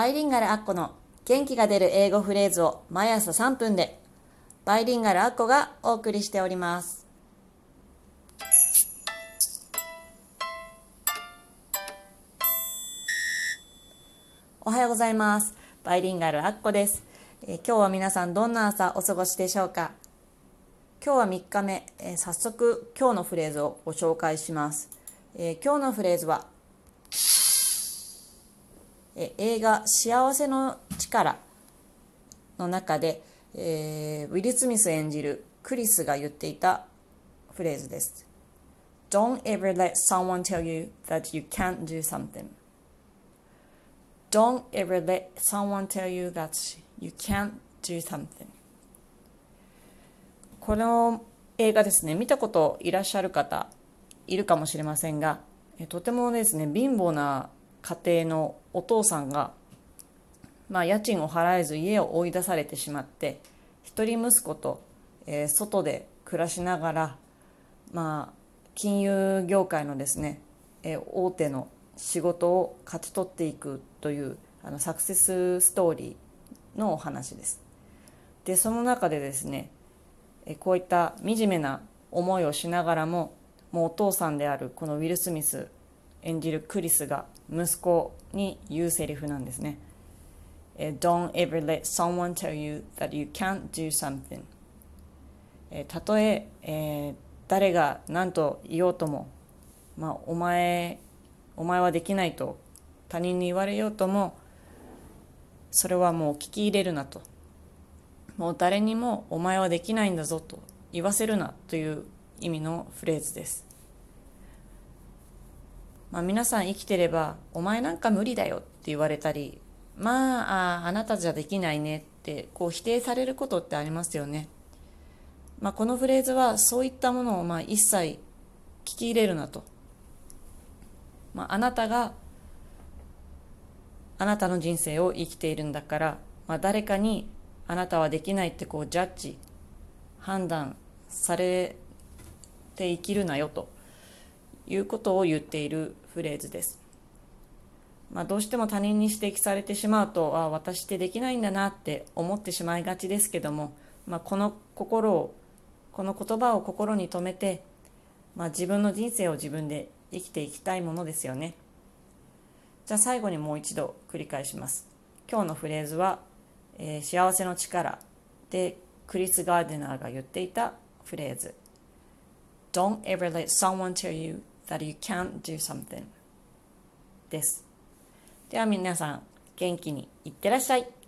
バイリンガルアッコの元気が出る英語フレーズを毎朝3分でバイリンガルアッコがお送りしております。おはようございます。バイリンガルアッコです、えー今日は皆さんどんな朝お過ごしでしょうか？今日は3日目、えー早速今日のフレーズをご紹介します、えー今日のフレーズはえ映画「幸せの力」の中で、えーウィル・スミス演じるクリスが言っていたフレーズです。Don't ever let someone tell you that you can't do something. Don't ever let someone tell you that you can't do something. この映画ですね、見たこといらっしゃる方いるかもしれませんが、えとてもですね、貧乏な家庭のお父さんが、まあ、家賃を払えず家を追い出されてしまって、一人息子と、えー外で暮らしながら、まあ、金融業界のですね、えー大手の仕事を勝ち取っていくというあのサクセスストーリーのお話です。でその中でですねえこういった惨めな思いをしながらももうお父さんであるこのウィル・スミス演じるクリスが息子に言うセリフなんですね。Don't ever let someone tell you that you can't do something. たとええー誰が何と言おうとも、まあ、お前お前はできないと他人に言われようともそれはもう聞き入れるなともう誰にもお前はできないんだぞと言わせるなという意味のフレーズです、まあ、皆さん生きてればお前なんか無理だよって言われたりまあああなたじゃできないねってこう否定されることってありますよね。まあ、このフレーズはそういったものをまあ一切聞き入れるなと、まあ、あなたがあなたの人生を生きているんだから、まあ、誰かにあなたはできないってこうジャッジ判断されて生きるなよと。いうことを言っているフレーズです、まあ、どうしても他人に指摘されてしまうとあ私ってできないんだなって思ってしまいがちですけども、まあ、この心をこの言葉を心に留めて、まあ、自分の人生を自分で生きていきたいものですよね。じゃあ最後にもう一度繰り返します。今日のフレーズは、えー幸せの力でクリス・ガーデナーが言っていたフレーズ Don't ever let someone tell you that you can't do something です。では皆さん元気にいってらっしゃい。